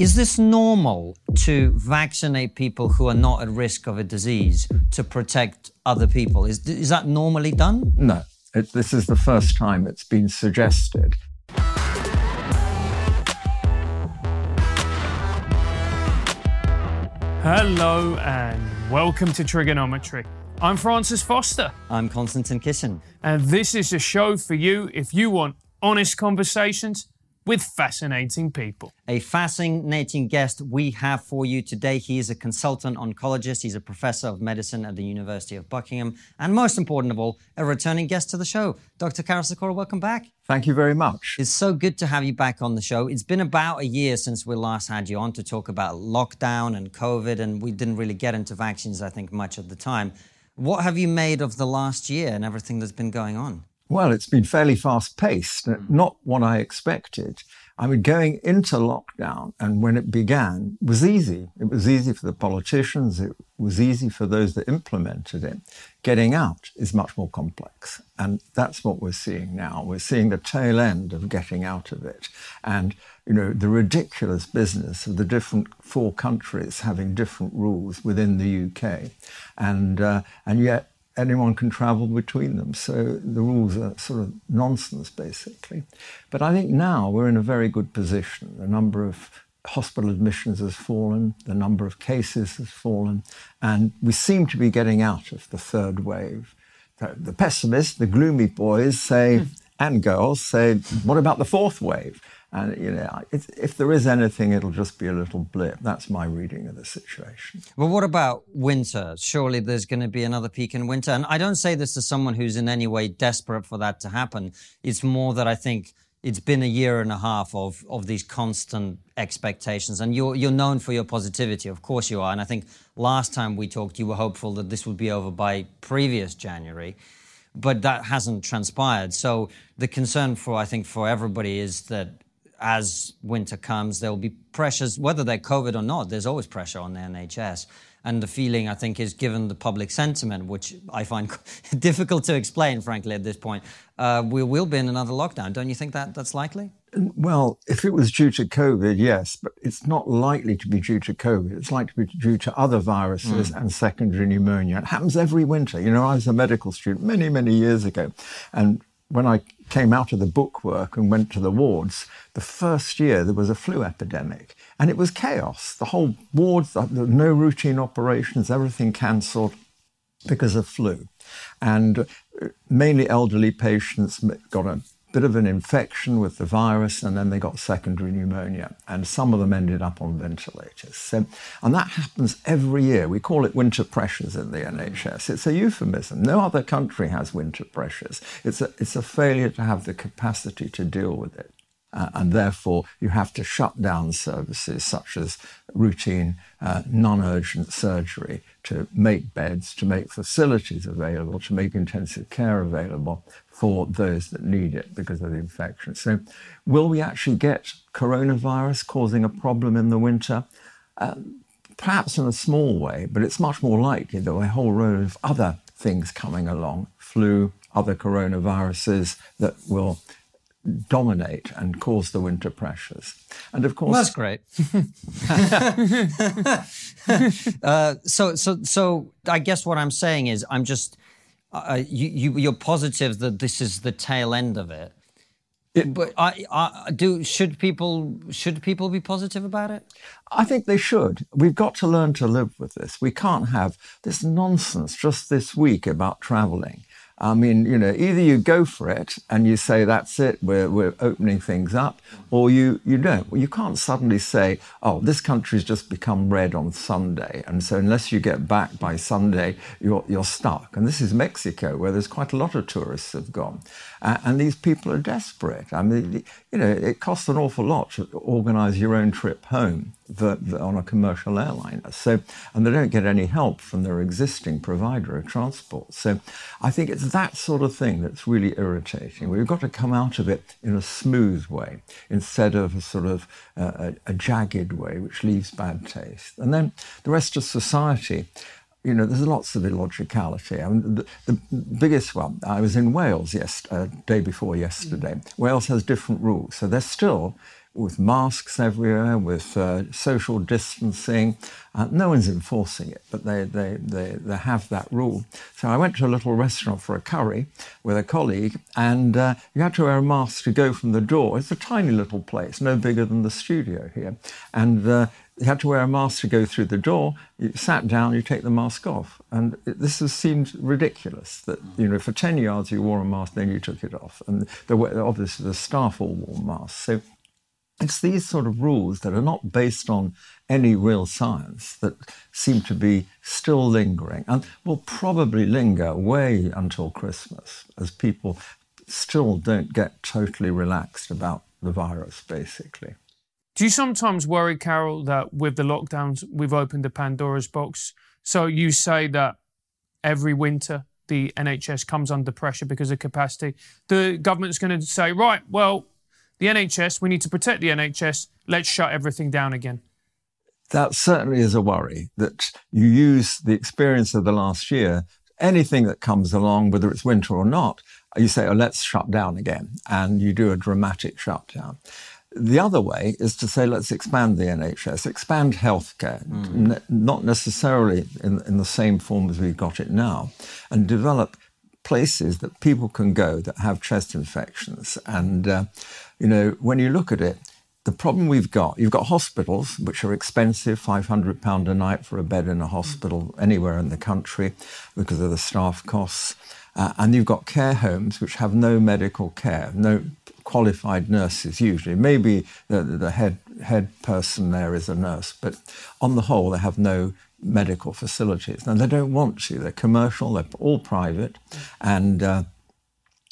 Is this normal to vaccinate people who are not at risk of a disease to protect other people? Is, is that normally done? No. It, this is the first time it's been suggested. Hello and welcome to Triggernometry. I'm Francis Foster, I'm Konstantin Kisin. and this is a show for you if you want honest conversations with fascinating people. A fascinating guest we have for you today. He is a consultant oncologist, he's a professor of medicine at the University of Buckingham, and most important of all, a returning guest to the show. Dr. Karol Sikora, welcome back. Thank you very much. It's so good to have you back on the show. It's been about a year since we last had you on to talk about lockdown and COVID, and we didn't really get into vaccines, I think, much at the time. What have you made of the last year and everything that's been going on? Well, it's been fairly fast paced, not what I expected. I mean, going into lockdown and when it began was easy. It was easy for the politicians. It was easy for those that implemented it. Getting out is much more complex. And that's what we're seeing now. We're seeing the tail end of getting out of it. And, you know, the ridiculous business of the different four countries having different rules within the UK. And, uh, and yet anyone can travel between them. So the rules are sort of nonsense, basically. But I think now we're in a very good position. The number of hospital admissions has fallen, the number of cases has fallen, and we seem to be getting out of the third wave. The, pessimists, the gloomy boys say, hmm. and girls say, what about the fourth wave? And you know, if, there is anything, it'll just be a little blip. That's my reading of the situation. Well, what about winter? Surely there's going to be another peak in winter. And I don't say this as someone who's in any way desperate for that to happen. It's more that I think it's been a year and a half of, of these constant expectations. And you're, you're known for your positivity. Of course you are. And I think last time we talked, you were hopeful that this would be over by previous January. But that hasn't transpired. So the concern for, I think, for everybody is that as winter comes, there will be pressures, whether they're COVID or not, there's always pressure on the NHS. And the feeling, I think, is given the public sentiment, which I find difficult to explain, frankly, at this point, uh, we will be in another lockdown. Don't you think that that's likely? Well, if it was due to COVID, yes, but it's not likely to be due to COVID. It's likely to be due to other viruses and secondary pneumonia. It happens every winter. You know, I was a medical student many, many years ago, and when I came out of the bookwork and went to the wards, the first year there was a flu epidemic and it was chaos. The whole wards, were no routine operations, everything cancelled because of flu. And uh, mainly elderly patients got a bit of an infection with the virus and then they got secondary pneumonia and some of them ended up on ventilators. So, and that happens every year. We call it winter pressures in the nhs it's a euphemism. No other country has winter pressures. It's a, it's a failure to have the capacity to deal with it. Uh, and therefore you have to shut down services such as routine uh, non-urgent surgery to make beds, to make facilities available, to make intensive care available for those that need it because of the infection. So, will we actually get coronavirus causing a problem in the winter? Uh, perhaps in a small way, but it's much more likely that a whole row of other things coming along, flu, other coronaviruses that will dominate and cause the winter pressures. And of course, Well, that's great. uh, so, so, so, I guess what I'm saying is, I'm just, uh, you, you, you're positive that this is the tail end of it. but I, I, do should people should people be positive about it? I think they should. We've got to learn to live with this. We can't have this nonsense just this week about traveling. I mean, you know, either you go for it and you say, that's it, we're, we're opening things up, or you, you don't. Well, you can't suddenly say, oh, this country's just become red on Sunday. And so unless you get back by Sunday, you're, you're stuck. And this is Mexico, where there's quite a lot of tourists have gone. Uh, and these people are desperate. I mean, you know, it costs an awful lot to organize your own trip home the, the, on a commercial airliner. So, and they don't get any help from their existing provider of transport. So, I think it's that sort of thing that's really irritating. We've got to come out of it in a smooth way instead of a sort of uh, a, a jagged way, which leaves bad taste. And then the rest of society you know, there's lots of illogicality. I mean, the, the biggest one, I was in Wales yes, uh, day before yesterday. Wales has different rules. So they're still, with masks everywhere, with uh, social distancing. Uh, no one's enforcing it, but they, they, they, they have that rule. So I went to a little restaurant for a curry with a colleague, and uh, you had to wear a mask to go from the door. It's a tiny little place, no bigger than the studio here. And uh, you had to wear a mask to go through the door. You sat down, you take the mask off. And it, this has seemed ridiculous that, you know, for 10 yards you wore a mask, then you took it off. And there were, obviously the staff all wore masks. So it's these sort of rules that are not based on any real science that seem to be still lingering and will probably linger way until Christmas as people still don't get totally relaxed about the virus, basically. Do you sometimes worry, Karol, that with the lockdowns, we've opened the Pandora's box? So you say that every winter the NHS comes under pressure because of capacity. The government's going to say, right, well, the NHS, we need to protect the NHS, let's shut everything down again. That certainly is a worry that you use the experience of the last year, anything that comes along, whether it's winter or not, you say, oh, let's shut down again. And you do a dramatic shutdown. The other way is to say, let's expand the NHS, expand healthcare, mm. n- not necessarily in, in the same form as we've got it now, and develop places that people can go that have chest infections. And, uh, you know, when you look at it, the problem we've got, you've got hospitals, which are expensive, £500 a night for a bed in a hospital anywhere in the country because of the staff costs. Uh, and you've got care homes which have no medical care, no qualified nurses usually. Maybe the, the head, head person there is a nurse, but on the whole, they have no medical facilities. And they don't want to. They're commercial, they're all private. And uh,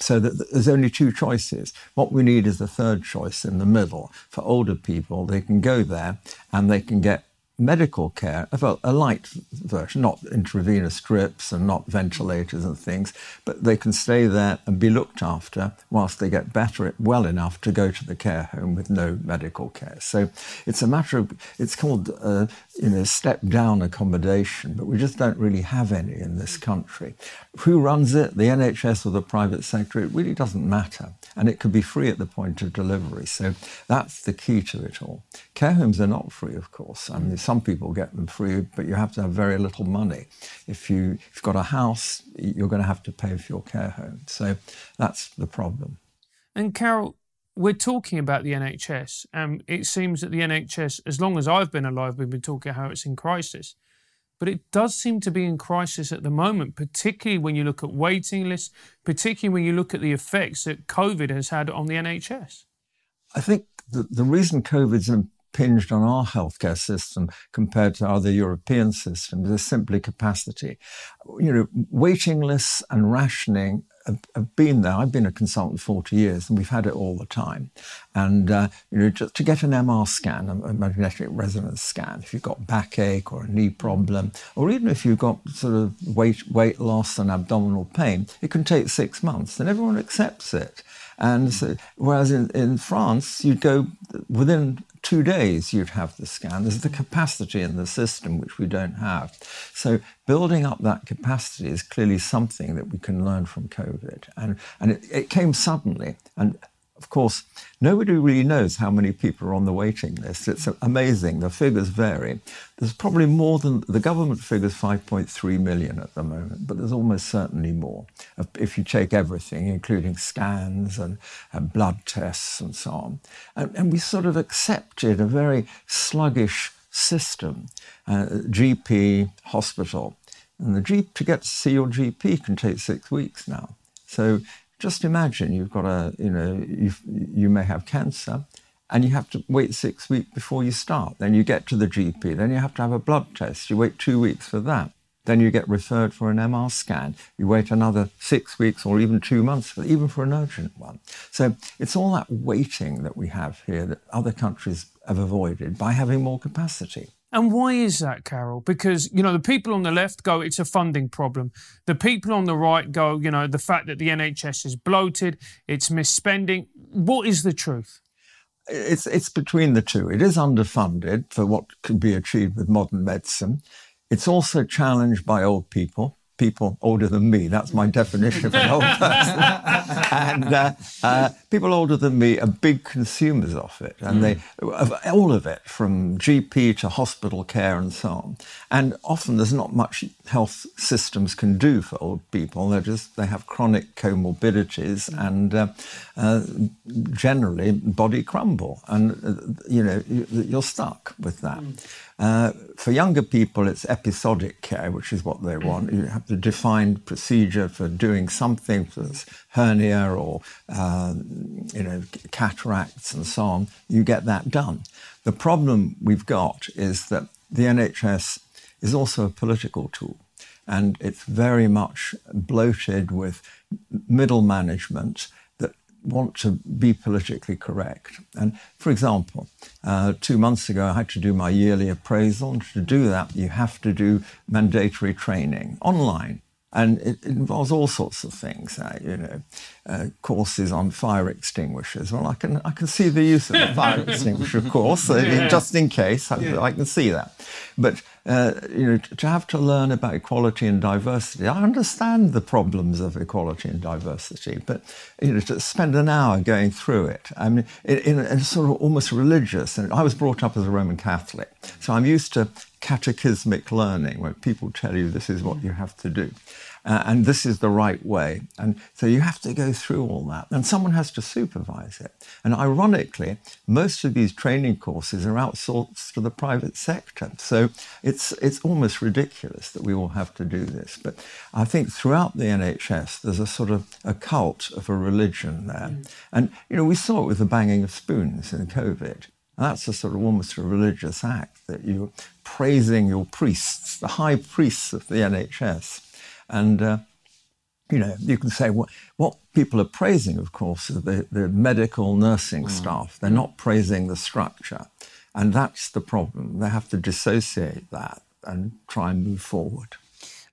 so that there's only two choices. What we need is a third choice in the middle. For older people, they can go there and they can get medical care, a, a light version, not intravenous drips and not ventilators and things, but they can stay there and be looked after whilst they get better well enough to go to the care home with no medical care. So it's a matter of, it's called, uh, you know, step down accommodation, but we just don't really have any in this mm. country. Who runs it, the NHS or the private sector, it really doesn't matter. And it could be free at the point of delivery. So that's the key to it all. Care homes are not free, of course. I mean, mm. some people get them free, but you have to have very little money. If, you, if you've got a house, you're going to have to pay for your care home. So that's the problem. And Karol, we're talking about the NHS, and it seems that the NHS, as long as I've been alive, we've been talking how it's in crisis. But it does seem to be in crisis at the moment, particularly when you look at waiting lists, particularly when you look at the effects that COVID has had on the NHS. I think the, the reason COVID's impinged on our healthcare system compared to other European systems is simply capacity. You know, waiting lists and rationing have, have been there. I've been a consultant 40 years and we've had it all the time. And, uh, you know, just to get an MR scan, a magnetic resonance scan, if you've got backache or a knee problem, or even if you've got sort of weight, weight loss and abdominal pain, it can take six months and everyone accepts it. And so, whereas in, in France, you'd go within two days, you'd have the scan. There's the capacity in the system, which we don't have. So, building up that capacity is clearly something that we can learn from COVID. And, and it, it came suddenly. And of course, nobody really knows how many people are on the waiting list. It's amazing. The figures vary. There's probably more than the government figures 5.3 million at the moment, but there's almost certainly more if you take everything, including scans and, and blood tests and so on. And, and, we sort of accepted a very sluggish system, uh, GP, hospital. And the G, to get to see your GP can take six weeks now. So just imagine you've got a, you know, you may have cancer and you have to wait six weeks before you start. Then you get to the GP. Then you have to have a blood test. You wait two weeks for that. Then you get referred for an MR scan. You wait another six weeks or even two months, even for an urgent one. So it's all that waiting that we have here that other countries have avoided by having more capacity. And why is that, Karol? Because, you know, the people on the left go, it's a funding problem. The people on the right go, you know, the fact that the NHS is bloated, it's misspending. What is the truth? It's, it's between the two. It is underfunded for what could be achieved with modern medicine. It's also challenged by old people people older than me. That's my definition of an old person. and uh, uh, people older than me are big consumers of it, and they of all of it, from GP to hospital care and so on. And often there's not much health systems can do for old people. They just they have chronic comorbidities, and uh, uh, generally body crumble, and uh, you know you, you're stuck with that. Uh, for younger people, it's episodic care, which is what they want. You have the defined procedure for doing something for hernia or uh, you know cataracts and so on. You get that done. The problem we've got is that the NHS is also a political tool, and it's very much bloated with middle management that want to be politically correct. And for example, uh, two months ago, I had to do my yearly appraisal. And to do that, you have to do mandatory training online. And it, involves all sorts of things, uh, you know, uh, courses on fire extinguishers. Well, I can, I can see the use of a fire extinguisher, of course, yeah. just in case. I, yeah. I, can see that. But, uh, you know, to have to learn about equality and diversity, I understand the problems of equality and diversity, but, you know, to spend an hour going through it, I mean, in, in a sort of almost religious, and I was brought up as a Roman Catholic, so I'm used to catechismic learning where people tell you this is what you have to do. Uh, and this is the right way. And so you have to go through all that, and someone has to supervise it. And ironically, most of these training courses are outsourced to the private sector. So it's, it's almost ridiculous that we all have to do this. But I think throughout the NHS, there's a sort of a cult of a religion there. Mm. And, you know, we saw it with the banging of spoons in COVID. And that's a sort of almost a religious act that you're praising your priests, the high priests of the NHS. And, uh, you know, you can say what, what people are praising, of course, is the, the medical nursing mm. staff. They're not praising the structure. And that's the problem. They have to dissociate that and try and move forward.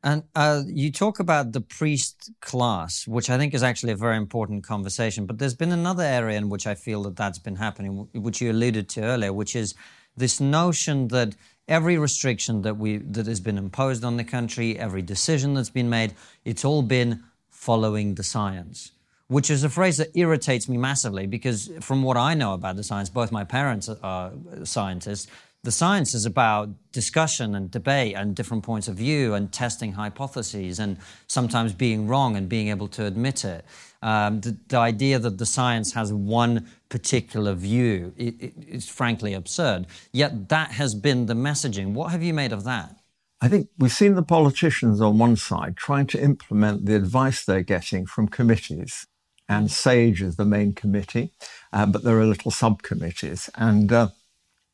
And uh, you talk about the priest class, which I think is actually a very important conversation. But there's been another area in which I feel that that's been happening, which you alluded to earlier, which is this notion that every restriction that we that has been imposed on the country, every decision that's been made, it's all been following the science. Which is a phrase that irritates me massively because, from what I know about the science, both my parents are scientists, the science is about discussion and debate and different points of view and testing hypotheses and sometimes being wrong and being able to admit it. Um, the, the, idea that the science has one particular view it, it, is frankly absurd. Yet that has been the messaging. What have you made of that? I think we've seen the politicians on one side trying to implement the advice they're getting from committees, and SAGE is the main committee, uh, but there are little subcommittees. And uh,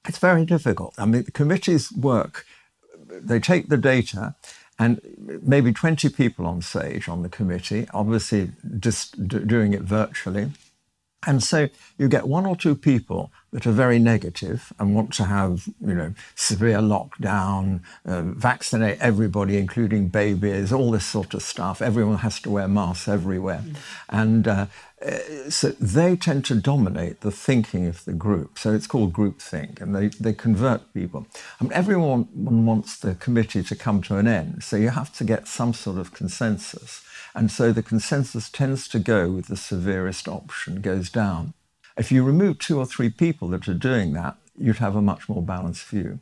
it's very difficult. I mean, the committees work, they take the data, and maybe 20 people on SAGE on the committee, obviously just doing it virtually. And so you get one or two people that are very negative and want to have, you know, severe lockdown, uh, vaccinate everybody, including babies, all this sort of stuff. Everyone has to wear masks everywhere. Mm. And uh, uh, so they tend to dominate the thinking of the group. So it's called groupthink, and they, they convert people. I mean, everyone wants the committee to come to an end. So you have to get some sort of consensus. And so the consensus tends to go with the severest option, goes down. If you remove two or three people that are doing that, you'd have a much more balanced view.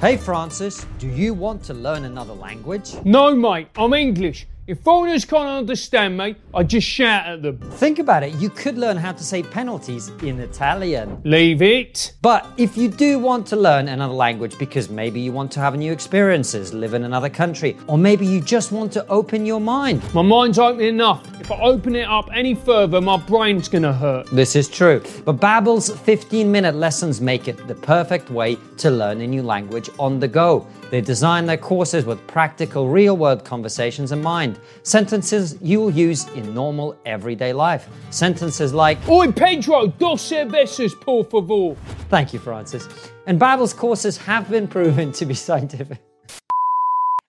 Hey Francis, do you want to learn another language? No, mate, I'm English. If foreigners can't understand me, I just shout at them. Think about it, you could learn how to say penalties in Italian. Leave it. But if you do want to learn another language because maybe you want to have new experiences, live in another country, or maybe you just want to open your mind. My mind's open enough. If I open it up any further, my brain's gonna hurt. This is true. But Babbel's 15-minute lessons make it the perfect way to learn a new language on the go. They design their courses with practical, real world conversations in mind. Sentences you will use in normal, everyday life. Sentences like, Oi, Pedro, dos cervezas, por favor. Thank you, Francis. And Babbel's courses have been proven to be scientific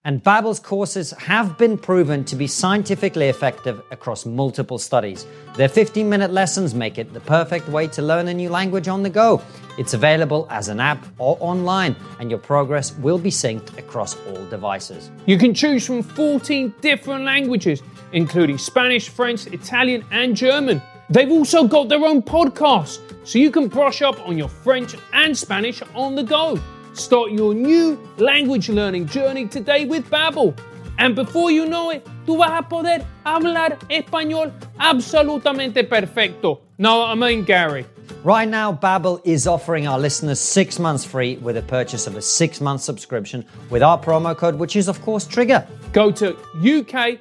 and Babbel's courses have been proven to be scientifically effective across multiple studies. Their 15-minute lessons make it the perfect way to learn a new language on the go. It's available as an app or online, and your progress will be synced across all devices. You can choose from 14 different languages, including Spanish, French, Italian, and German. They've also got their own podcast, so you can brush up on your French and Spanish on the go. Start your new language learning journey today with Babbel. And before you know it, tú vas a poder hablar español absolutamente perfecto. No, I mean Gary. Right now, Babbel is offering our listeners six months free with a purchase of a six-month subscription with our promo code, which is of course Trigger. Go to uk.babbel.com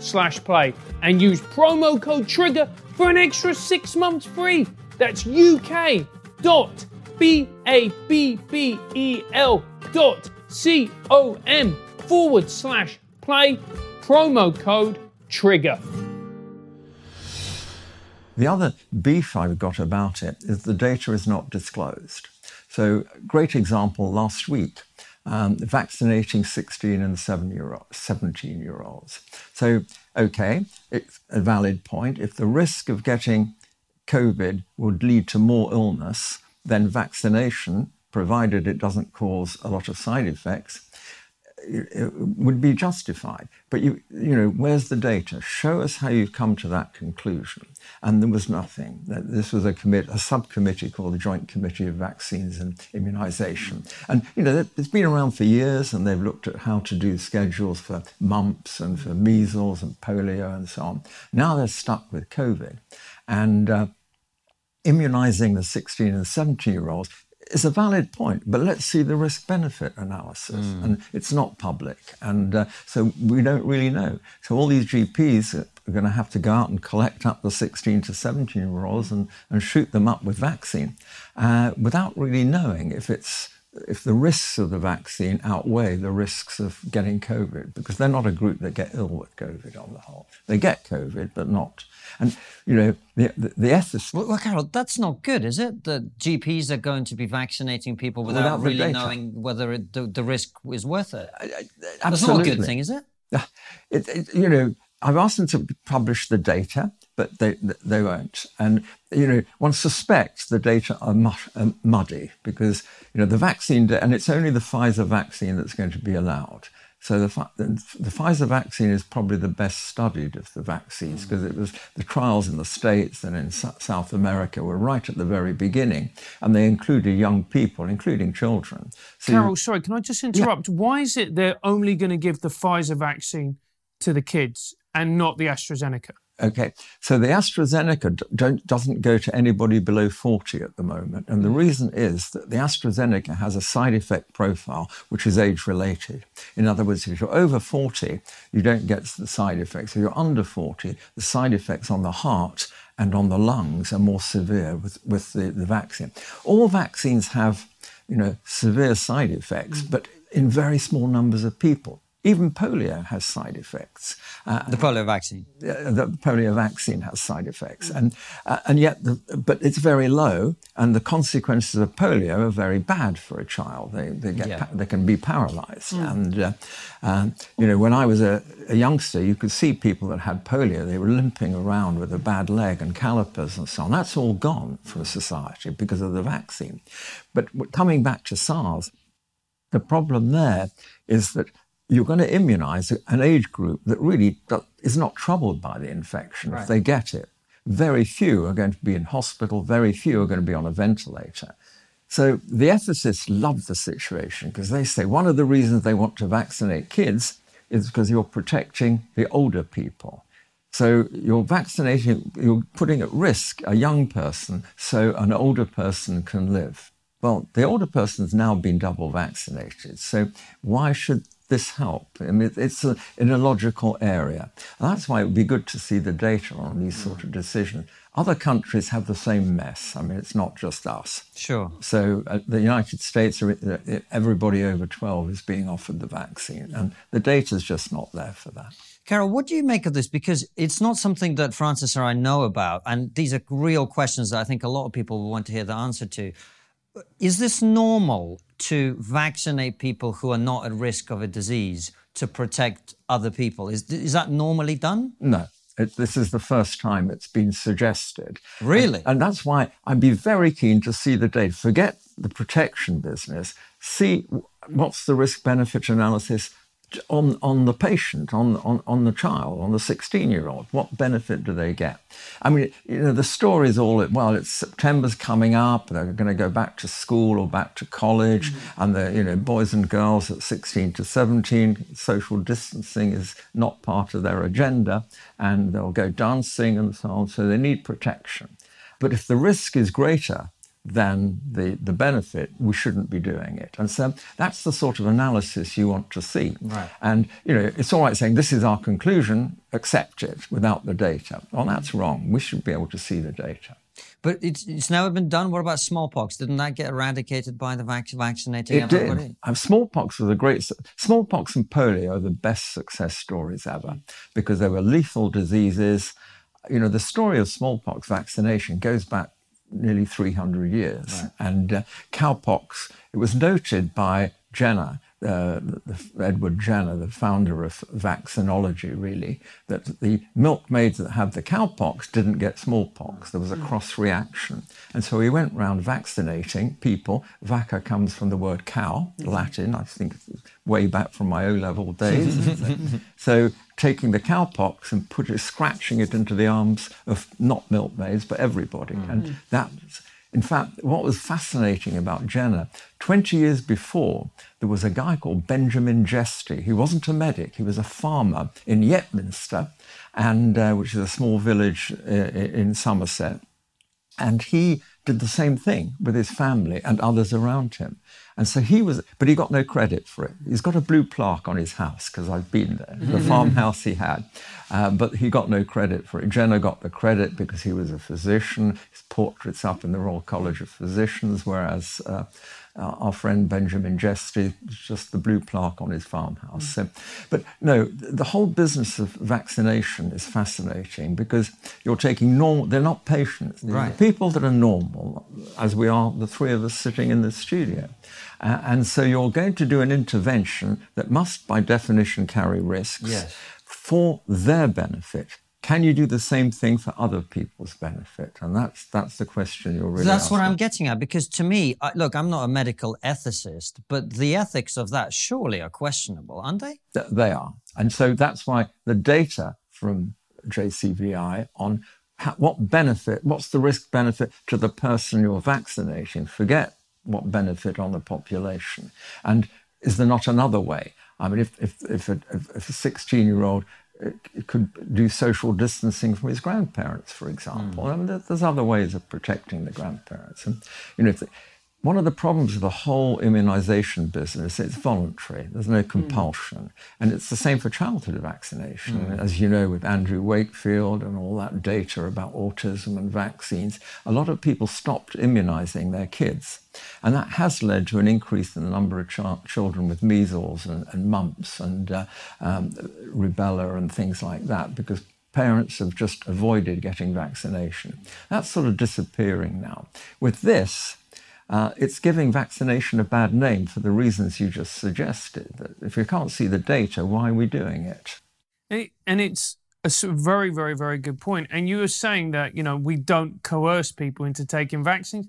slash play and use promo code TRIGGER for an extra six months free. That's uk.babbel dot C-O-M forward slash play promo code TRIGGER. The other beef I've got about it is the data is not disclosed. So, great example last week, um, vaccinating 16 and 17 year olds. So, okay, it's a valid point. If the risk of getting COVID would lead to more illness, then vaccination, provided it doesn't cause a lot of side effects, would be justified. But you, you know, where's the data? Show us how you've come to that conclusion. And there was nothing. This was a, commit, a subcommittee called the Joint Committee of Vaccines and Immunization. And, you know, it's been around for years and they've looked at how to do schedules for mumps and for measles and polio and so on. Now they're stuck with COVID. And uh, immunizing the 16 and 17 year olds is a valid point, but let's see the risk benefit analysis. Mm. And it's not public. And uh, so we don't really know. So all these GPs are going to have to go out and collect up the 16 to 17 year olds and, and shoot them up with vaccine uh, without really knowing if it's if the risks of the vaccine outweigh the risks of getting COVID, because they're not a group that get ill with COVID on the whole. They get COVID, but not. And, you know, the, the, the. Well, well, Karol, that's not good, is it? That GPs are going to be vaccinating people without, without really knowing whether it, the, the risk is worth it. Absolutely. That's not a good thing, is it? It, it? You know, I've asked them to publish the data but they, they won't. And, you know, one suspects the data are muddy because, you know, the vaccine, and it's only the Pfizer vaccine that's going to be allowed. So the, the, the Pfizer vaccine is probably the best studied of the vaccines because it was the trials in the States and in South America were right at the very beginning, and they included young people, including children. So Karol, you, sorry, can I just interrupt? Yeah. Why is it they're only going to give the Pfizer vaccine to the kids and not the AstraZeneca? Okay, so the AstraZeneca doesn't go to anybody below 40 at the moment. And the mm. reason is that the AstraZeneca has a side effect profile which is age related. In other words, if you're over 40, you don't get the side effects. If you're under 40, the side effects on the heart and on the lungs are more severe with, with the, the vaccine. All vaccines have you know, severe side effects, mm. but in very small numbers of people. Even polio has side effects. Uh, the polio vaccine. the polio vaccine has side effects, and uh, and yet, the, but it's very low, and the consequences of polio are very bad for a child. They they get yeah. they can be paralysed, mm. and uh, um, you know when I was a, a, youngster, you could see people that had polio. They were limping around with a bad leg and calipers and so on. That's all gone from society because of the vaccine. But coming back to SARS, the problem there is that you're going to immunize an age group that really is not troubled by the infection right. if they get it. Very few are going to be in hospital, very few are going to be on a ventilator. So the ethicists love the situation because they say one of the reasons they want to vaccinate kids is because you're protecting the older people. So you're vaccinating, you're putting at risk a young person so an older person can live. Well, the older person's now been double vaccinated. So why should this help? I mean, it's a, in a logical area. And that's why it would be good to see the data on these sort of decisions. Other countries have the same mess. I mean, it's not just us. Sure. So uh, the United States, uh, everybody over 12 is being offered the vaccine, and the data is just not there for that. Karol, what do you make of this? Because it's not something that Francis or I know about, and these are real questions that I think a lot of people want to hear the answer to. Is this normal to vaccinate people who are not at risk of a disease to protect other people? Is, is that normally done? No. It, this is the first time it's been suggested. Really? And, and, that's why I'd be very keen to see the data. Forget the protection business. See what's the risk benefit analysis on, on the patient, on, on, on the child, on the 16 year old. What benefit do they get? I mean, you know, the story is all, well, it's September's coming up, they're going to go back to school or back to college, mm-hmm. and the, you know, boys and girls at 16 to 17, social distancing is not part of their agenda, and they'll go dancing and so on, so they need protection. But if the risk is greater, than the, the benefit, we shouldn't be doing it. And so that's the sort of analysis you want to see. Right. And, you know, it's all right saying this is our conclusion, accept it without the data. Well, that's wrong. We should be able to see the data. But it's, it's never been done. What about smallpox? Didn't that get eradicated by the vac- vaccinating it everybody? Did. Um, smallpox was a great. Smallpox and polio are the best success stories ever because they were lethal diseases. You know, the story of smallpox vaccination goes back nearly 300 years. Right. And uh, cowpox, it was noted by Jenner, uh, Edward Jenner, the founder of vaccinology, really, that the milkmaids that had the cowpox didn't get smallpox. There was a hmm. cross reaction. And so he went around vaccinating people. Vacca comes from the word cow, hmm. Latin, I think way back from my O level days. so taking the cowpox and put it, scratching it into the arms of not milkmaids, but everybody. Mm. And that, in fact, what was fascinating about Jenner, 20 years before, there was a guy called Benjamin Jesty. He wasn't a medic, he was a farmer in Yetminster, and, uh, which is a small village uh, in Somerset. And he did the same thing with his family and others around him. And so he was, but he got no credit for it. He's got a blue plaque on his house because I've been there, the farmhouse he had, uh, but he got no credit for it. Jenner got the credit because he was a physician. His portrait's up in the Royal College of Physicians, whereas uh, our friend Benjamin Jesty, just the blue plaque on his farmhouse. Mm. So, but no, the whole business of vaccination is fascinating because you're taking normal, they're not patients, they're right. people that are normal, as we are, the three of us sitting in the studio. Uh, and so you're going to do an intervention that must, by definition, carry risks yes. for their benefit can you do the same thing for other people's benefit? And that's that's the question you're really. That's asking. what I'm getting at because to me, I, look, I'm not a medical ethicist, but the ethics of that surely are questionable, aren't they? Th- they are, and so that's why the data from JCVI on how, what benefit, what's the risk benefit to the person you're vaccinating? Forget what benefit on the population, and is there not another way? I mean, if if if a, if a 16 year old could do social distancing from his grandparents, for example. Mm. I mean, there's other ways of protecting the grandparents. And, you know, one of the problems of the whole immunization business, it's voluntary. There's no hmm. compulsion. Mm. And it's the same for childhood vaccination. Mm. As you know, with Andrew Wakefield and all that data about autism and vaccines, a lot of people stopped immunizing their kids. And that has led to an increase in the number of ch- children with measles and, and mumps and uh, um, rubella and things like that because parents have just avoided getting vaccination. That's sort of disappearing now. With this, uh, it's giving vaccination a bad name for the reasons you just suggested. That if you can't see the data, why are we doing it? And it's a very, very, very good point. And you were saying that you know we don't coerce people into taking vaccines.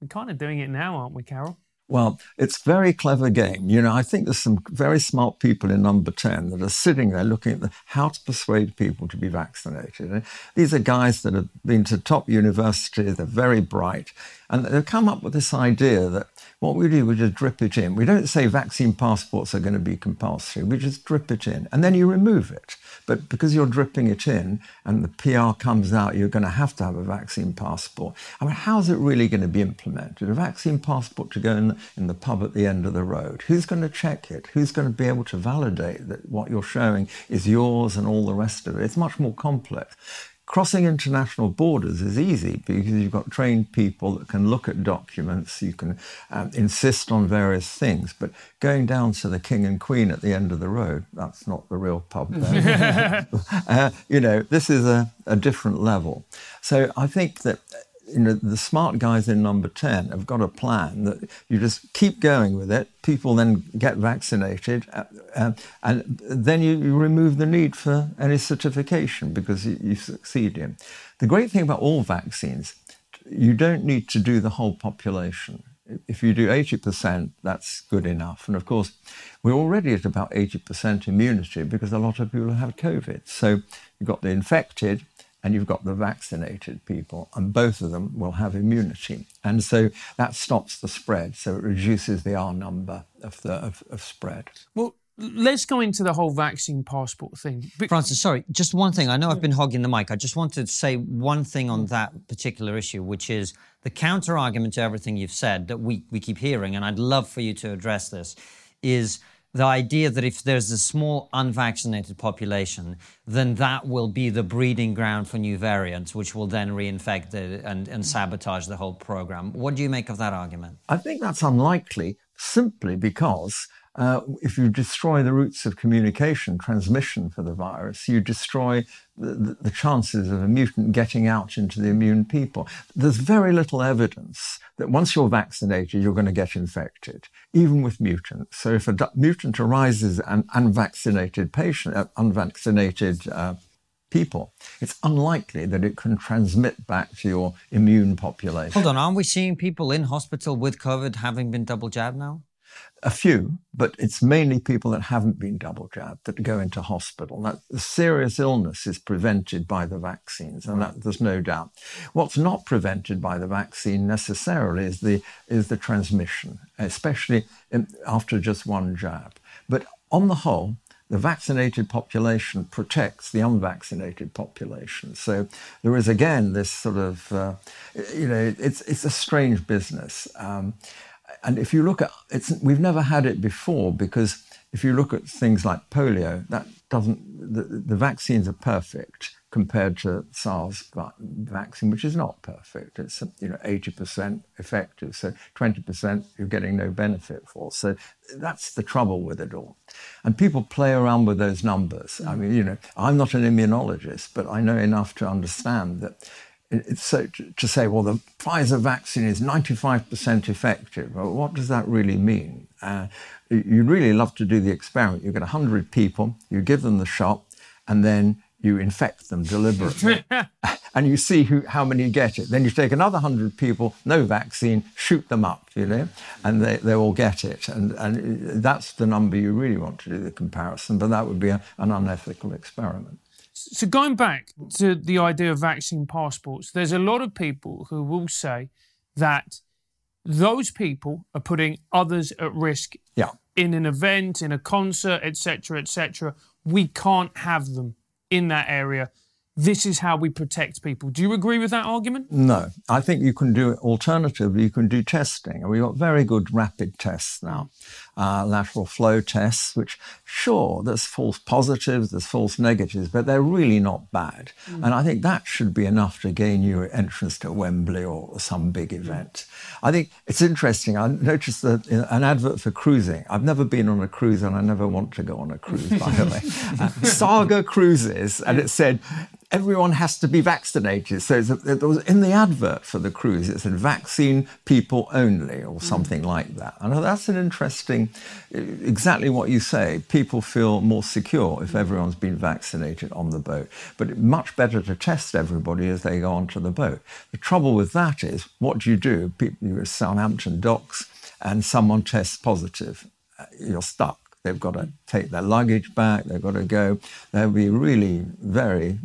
We're kind of doing it now, aren't we, Karol? Well, it's very clever game. You know, I think there's some very smart people in number 10 that are sitting there looking at the, how to persuade people to be vaccinated. And these are guys that have been to top universities, they're very bright, and they've come up with this idea that what we do, we just drip it in. We don't say vaccine passports are going to be compulsory. We just drip it in, and then you remove it. But because you're dripping it in, and the PR comes out, you're going to have to have a vaccine passport. I mean, how's it really going to be implemented? A vaccine passport to go in, in the pub at the end of the road. Who's going to check it? Who's going to be able to validate that what you're showing is yours and all the rest of it? It's much more complex. Crossing international borders is easy because you've got trained people that can look at documents, you can um, insist on various things. But going down to the king and queen at the end of the road, that's not the real pub there. uh, you know, this is a, a different level. So I think that you know, the smart guys in number 10 have got a plan that you just keep going with it. People then get vaccinated, uh, uh, and then you, you, remove the need for any certification because you, you succeed in. The great thing about all vaccines, you don't need to do the whole population. If you do 80%, that's good enough. And of course, we're already at about 80% immunity because a lot of people have COVID. So you've got the infected and you've got the vaccinated people, and both of them will have immunity. And so that stops the spread. So it reduces the R number of, the, of, of spread. Well, let's go into the whole vaccine passport thing. Francis, sorry, just one thing. I know I've been hogging the mic. I just wanted to say one thing on that particular issue, which is the counter argument to everything you've said that we, we keep hearing, and I'd love for you to address this, is the idea that if there's a small unvaccinated population, then that will be the breeding ground for new variants, which will then reinfect and, and sabotage the whole program. What do you make of that argument? I think that's unlikely simply because uh, if you destroy the routes of communication, transmission for the virus, you destroy the, the, chances of a mutant getting out into the immune people. There's very little evidence that once you're vaccinated, you're going to get infected, even with mutants. So if a mutant arises an unvaccinated patient, uh, unvaccinated uh, people, it's unlikely that it can transmit back to your immune population. Hold on, aren't we seeing people in hospital with COVID having been double jabbed now? A few, but it's mainly people that haven't been double jabbed that go into hospital. That the serious illness is prevented by the vaccines, and that, there's no doubt. What's not prevented by the vaccine necessarily is the is the transmission, especially in, after just one jab. But on the whole, the vaccinated population protects the unvaccinated population. So there is again this sort of, uh, you know, it's it's a strange business. Um, and if you look at it's, we've never had it before because if you look at things like polio, that doesn't the, the vaccines are perfect compared to SARS vaccine, which is not perfect. It's you know 80% effective, so 20% you're getting no benefit for. So that's the trouble with it all. And people play around with those numbers. I mm. mean, you know, I'm not an immunologist, but I know enough to understand that so to say, well, the Pfizer vaccine is 95% effective. Well, what does that really mean? Uh, you really love to do the experiment. You get 100 people, you give them the shot, and then you infect them deliberately. and you see who, how many get it. Then you take another 100 people, no vaccine, shoot them up, you know, and they, they all get it. And, and that's the number you really want to do the comparison, but that would be a, an unethical experiment. So going back to the idea of vaccine passports, there's a lot of people who will say that those people are putting others at risk yeah. in an event, in a concert, etc., etc. We can't have them in that area this is how we protect people. Do you agree with that argument? No. I think you can do it alternatively. You can do testing. And we've got very good rapid tests now, uh, lateral flow tests, which, sure, there's false positives, there's false negatives, but they're really not bad. Mm. And I think that should be enough to gain you entrance to Wembley or some big mm. event. Mm. I think it's interesting. I noticed that an advert for cruising. I've never been on a cruise and I never want to go on a cruise, by the way. Uh, Saga Cruises, and it said, everyone has to be vaccinated. So it was in the advert for the cruise, it said vaccine people only or something mm. like that. And that's an interesting, exactly what you say. People feel more secure if everyone's been vaccinated on the boat. But much better to test everybody as they go onto the boat. The trouble with that is, what do you do? People, you're at Southampton docks and someone tests positive. Uh, you're stuck They've got to take their luggage back. They've got to go. They'll be really very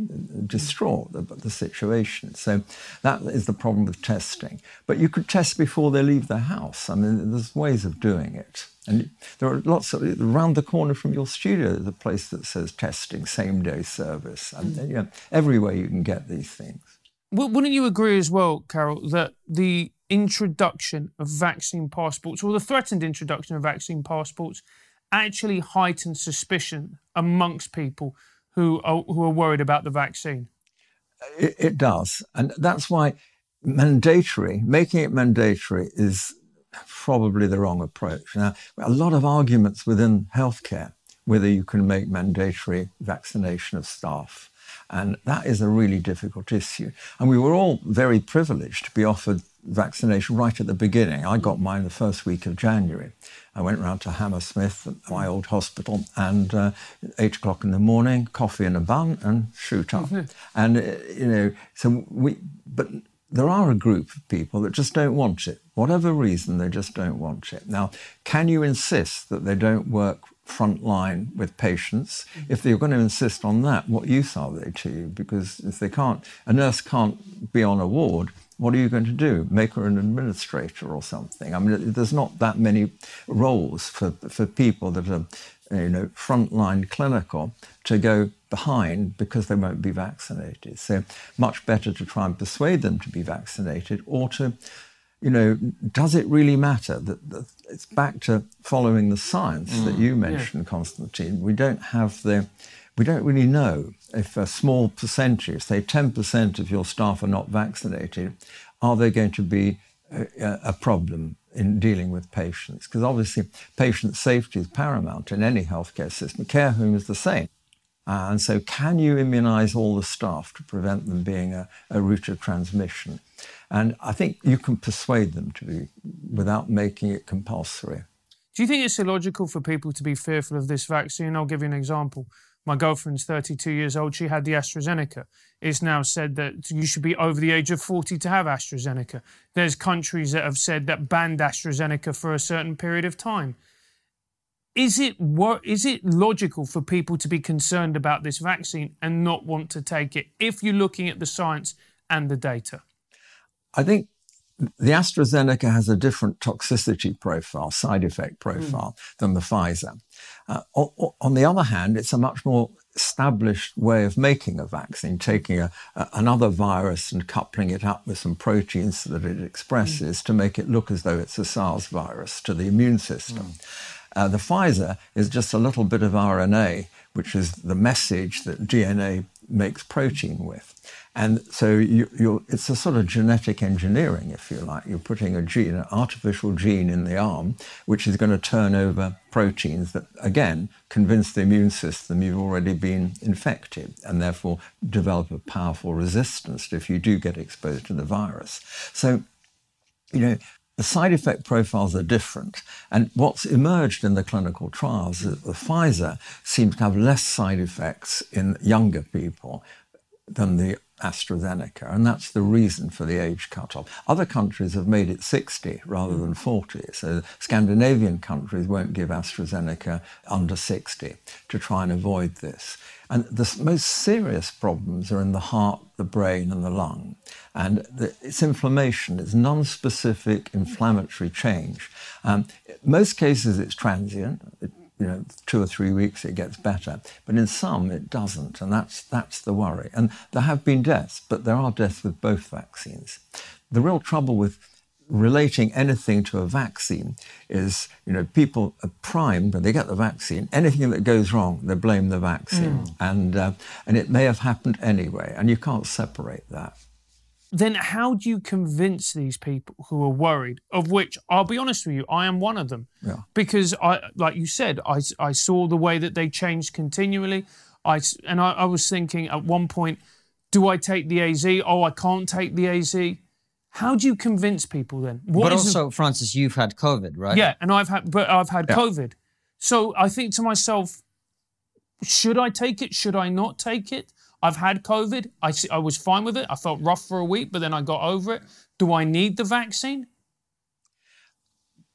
distraught about the situation. So that is the problem with testing. But you could test before they leave the house. I mean, there's ways of doing it. And there are lots of around the corner from your studio. There's a place that says testing, same day service, and you know, everywhere you can get these things. Wouldn't you agree as well, Karol, that the introduction of vaccine passports, or the threatened introduction of vaccine passports, actually heighten suspicion amongst people who are, who are worried about the vaccine? It, it does. And that's why mandatory, making it mandatory is probably the wrong approach. Now, a lot of arguments within healthcare whether you can make mandatory vaccination of staff. And that is a really difficult issue. And we were all very privileged to be offered vaccination right at the beginning. I got mine the first week of January. I went round to Hammersmith, my old hospital, and uh, eight o'clock in the morning, coffee and a bun, and shoot up. Mm-hmm. And uh, you know, so we, but there are a group of people that just don't want it. Whatever reason, they just don't want it. Now, can you insist that they don't work frontline with patients? If you're going to insist on that, what use are they to you? Because if they can't, a nurse can't be on a ward, what are you going to do? Make her an administrator or something? I mean, there's not that many roles for, for people that are, you know, frontline clinical to go behind because they won't be vaccinated. So much better to try and persuade them to be vaccinated or to, you know, does it really matter that, that it's back to following the science mm. that you mentioned, yeah. Konstantin. We don't have the we don't really know if a small percentage, say 10% of your staff are not vaccinated, are they going to be a, a problem in dealing with patients? Because obviously, patient safety is paramount in any healthcare system. Care home is the same. And so, can you immunize all the staff to prevent them being a, a route of transmission? And I think you can persuade them to be without making it compulsory. Do you think it's illogical for people to be fearful of this vaccine? I'll give you an example. My girlfriend's 32 years old. She had the AstraZeneca. It's now said that you should be over the age of 40 to have AstraZeneca. There's countries that have said that banned AstraZeneca for a certain period of time. Is it is it logical for people to be concerned about this vaccine and not want to take it if you're looking at the science and the data? I think the AstraZeneca has a different toxicity profile, side effect profile mm. than the Pfizer. Uh, on the other hand, it's a much more established way of making a vaccine, taking a, a, another virus and coupling it up with some proteins that it expresses mm. to make it look as though it's a SARS virus to the immune system. Mm. Uh, the Pfizer is just a little bit of RNA, which is the message that DNA makes protein with. And so you, it's a sort of genetic engineering, if you like. You're putting a gene, an artificial gene in the arm, which is going to turn over proteins that, again, convince the immune system you've already been infected and therefore develop a powerful resistance if you do get exposed to the virus. So, you know, the side effect profiles are different. And what's emerged in the clinical trials is that the Pfizer seems to have less side effects in younger people than the AstraZeneca, and that's the reason for the age cutoff. Other countries have made it 60 rather than 40, so Scandinavian countries won't give AstraZeneca under 60 to try and avoid this. And the most serious problems are in the heart, the brain, and the lung. And the, it's inflammation, it's non specific inflammatory change. Um, most cases, it's transient. It you know, two or three weeks it gets better. But in some it doesn't, and that's that's the worry. And there have been deaths, but there are deaths with both vaccines. The real trouble with relating anything to a vaccine is, you know, people are primed when they get the vaccine. Anything that goes wrong, they blame the vaccine, mm. and uh, and it may have happened anyway, and you can't separate that then how do you convince these people who are worried of which i'll be honest with you i am one of them yeah. because i like you said I, I saw the way that they changed continually i and I, I was thinking at one point do i take the az oh i can't take the az how do you convince people then what but also the, francis you've had covid right yeah and i've had but i've had yeah. covid so i think to myself should i take it should i not take it I've had COVID. I, I was fine with it. I felt rough for a week, but then I got over it. Do I need the vaccine?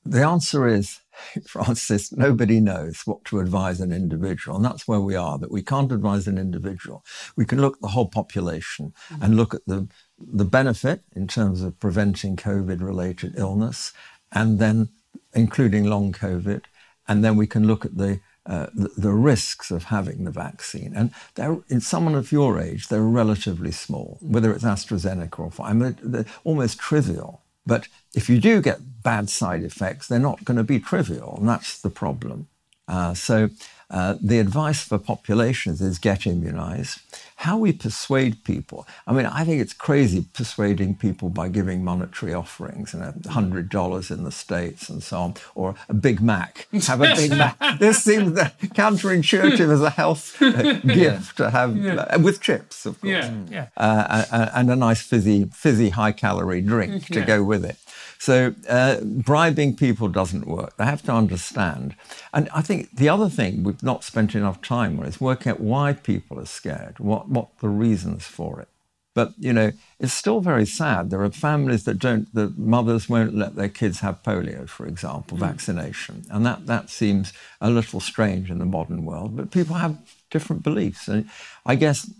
The answer is, Francis, nobody knows what to advise an individual. And that's where we are, that we can't advise an individual. We can look at the whole population mm-hmm. and look at the, the benefit in terms of preventing COVID related illness, and then including long COVID. And then we can look at the uh, the, the, risks of having the vaccine. And they're, in someone of your age, they're relatively small, whether it's AstraZeneca or Pfizer. They're, they're almost trivial. But if you do get bad side effects, they're not going to be trivial, and that's the problem. Uh, so uh, the advice for populations is get immunized. How we persuade people, I mean, I think it's crazy persuading people by giving monetary offerings, you know, $100 in the States and so on, or a Big Mac. Have a Big Mac. This seems counterintuitive as a health uh, gift to have, yeah. uh, with chips, of course. Yeah, yeah. Uh, and a nice fizzy, fizzy high calorie drink to go with it. So uh, bribing people doesn't work. They have to understand. And I think the other thing we've not spent enough time on is working out why people are scared, what, what the reasons for it. But you know, it's still very sad. There are families that don't. The mothers won't let their kids have polio, for example, mm. vaccination, and that that seems a little strange in the modern world. But people have different beliefs, and I guess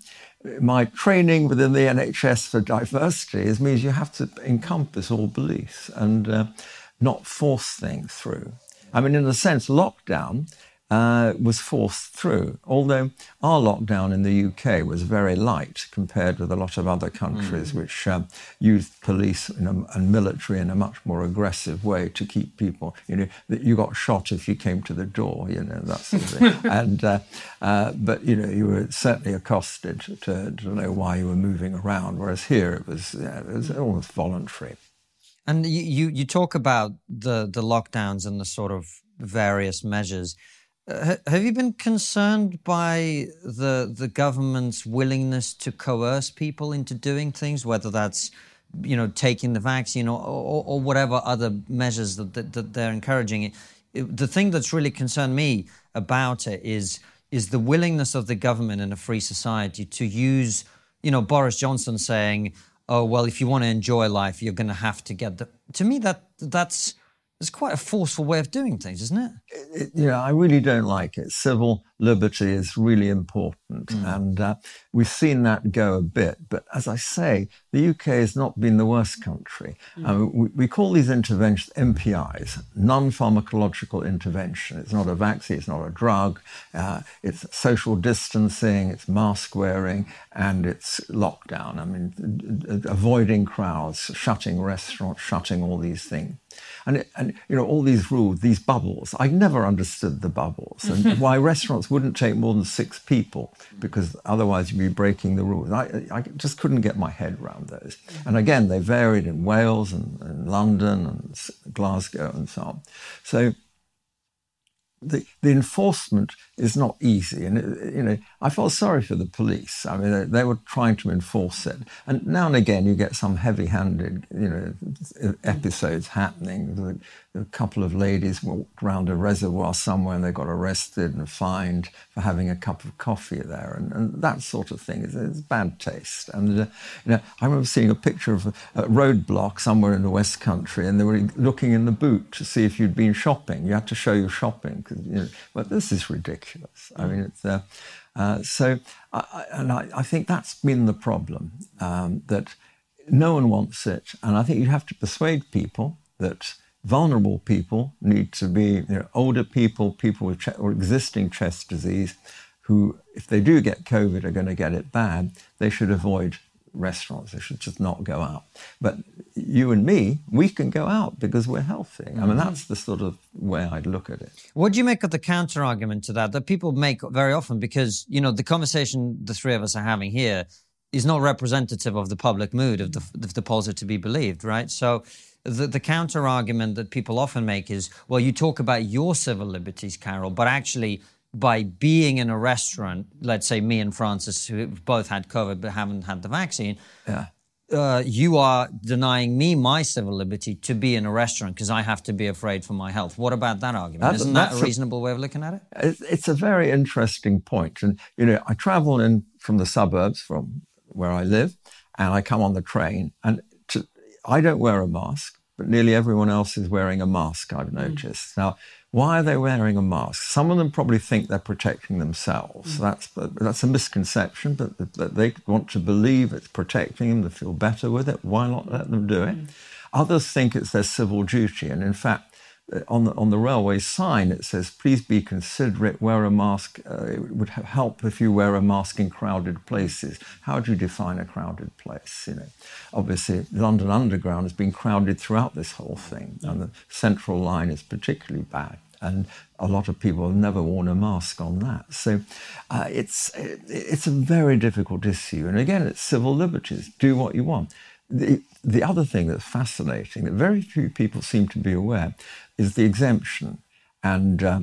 my training within the NHS for diversity is means you have to encompass all beliefs and uh, not force things through. I mean, in a sense, lockdown uh, was forced through, although our lockdown in the UK was very light compared with a lot of other countries mm. which used police a, and military in a much more aggressive way to keep people, you know, that you got shot if you came to the door, you know, that sort of thing. and, uh, uh, but, you know, you were certainly accosted to, to know why you were moving around, whereas here it was, yeah, it was almost voluntary. And you, you, you talk about the, the lockdowns and the sort of various measures. Uh, have you been concerned by the the government's willingness to coerce people into doing things, whether that's you know taking the vaccine or, or, or whatever other measures that, that, that they're encouraging? The thing that's really concerned me about it is is the willingness of the government in a free society to use you know Boris Johnson saying, "Oh well, if you want to enjoy life, you're going to have to get the." To me, that that's it's quite a forceful way of doing things, isn't it? it you know, I really don't like it. Civil liberty is really important. Mm. And uh, we've seen that go a bit. But as I say, the UK has not been the worst country. Mm. Um, we, we, call these interventions NPIs, non pharmacological intervention. It's not a vaccine, it's not a drug, uh, it's social distancing, it's mask wearing, and it's lockdown. I mean, avoiding crowds, shutting restaurants, shutting all these things. And, and you know all these rules, these bubbles. I never understood the bubbles and why restaurants wouldn't take more than six people because otherwise you'd be breaking the rules. I, I just couldn't get my head around those. And again, they varied in Wales and, and London and Glasgow and so on. So the, the enforcement is not easy. And, it, you know, I felt sorry for the police. I mean, they, they, were trying to enforce it. And now and again, you get some heavy handed, you know, episodes happening a couple of ladies walked around a reservoir somewhere and they got arrested and fined for having a cup of coffee there. And, and that sort of thing is, is bad taste. And, uh, you know, I remember seeing a picture of a, a roadblock somewhere in the West Country and they were looking in the boot to see if you'd been shopping. You had to show your shopping. Cause, you know, but this is ridiculous. I mean, it's, uh, uh, so, I, and I, I, think that's been the problem, um, that no one wants it. And I think you have to persuade people that vulnerable people need to be you know, older people, people with ch- or existing chest disease, who, if they do get COVID, are going to get it bad. They should avoid restaurants. They should just not go out. But you and me, we can go out because we're healthy. Mm-hmm. I mean, mm-hmm. that's the sort of way I'd look at it. What do you make of the counter argument to that that people make very often? Because, you know, the conversation the three of us are having here is not representative of the public mood of the, of the posit to be believed, right? So the, the counter argument that people often make is, well, you talk about your civil liberties, Karol, but actually, by being in a restaurant, let's say me and Francis, who both had COVID but haven't had the vaccine, yeah. Uh, you are denying me my civil liberty to be in a restaurant because I have to be afraid for my health. What about that argument? That's, Isn't that a reasonable a, way of looking at it? It's a very interesting point. And, you know, I travel in from the suburbs from where I live and I come on the train and to, I don't wear a mask, but nearly everyone else is wearing a mask, I've hmm. noticed. Mm. Now, why are they wearing a mask? Some of them probably think they're protecting themselves. Mm. That's, that's a misconception, but, but they want to believe it's protecting them, they feel better with it. Why not let them do it? Mm. Others think it's their civil duty. And in fact, on the, on the railway sign, it says, please be considerate, wear a mask. Uh, it would help if you wear a mask in crowded places. How do you define a crowded place? You know, obviously, London Underground has been crowded throughout this whole thing, and the central line is particularly bad. And a lot of people have never worn a mask on that. So uh, it's, it's a very difficult issue. And again, it's civil liberties. Do what you want. The, the other thing that's fascinating that very few people seem to be aware is the exemption. And uh,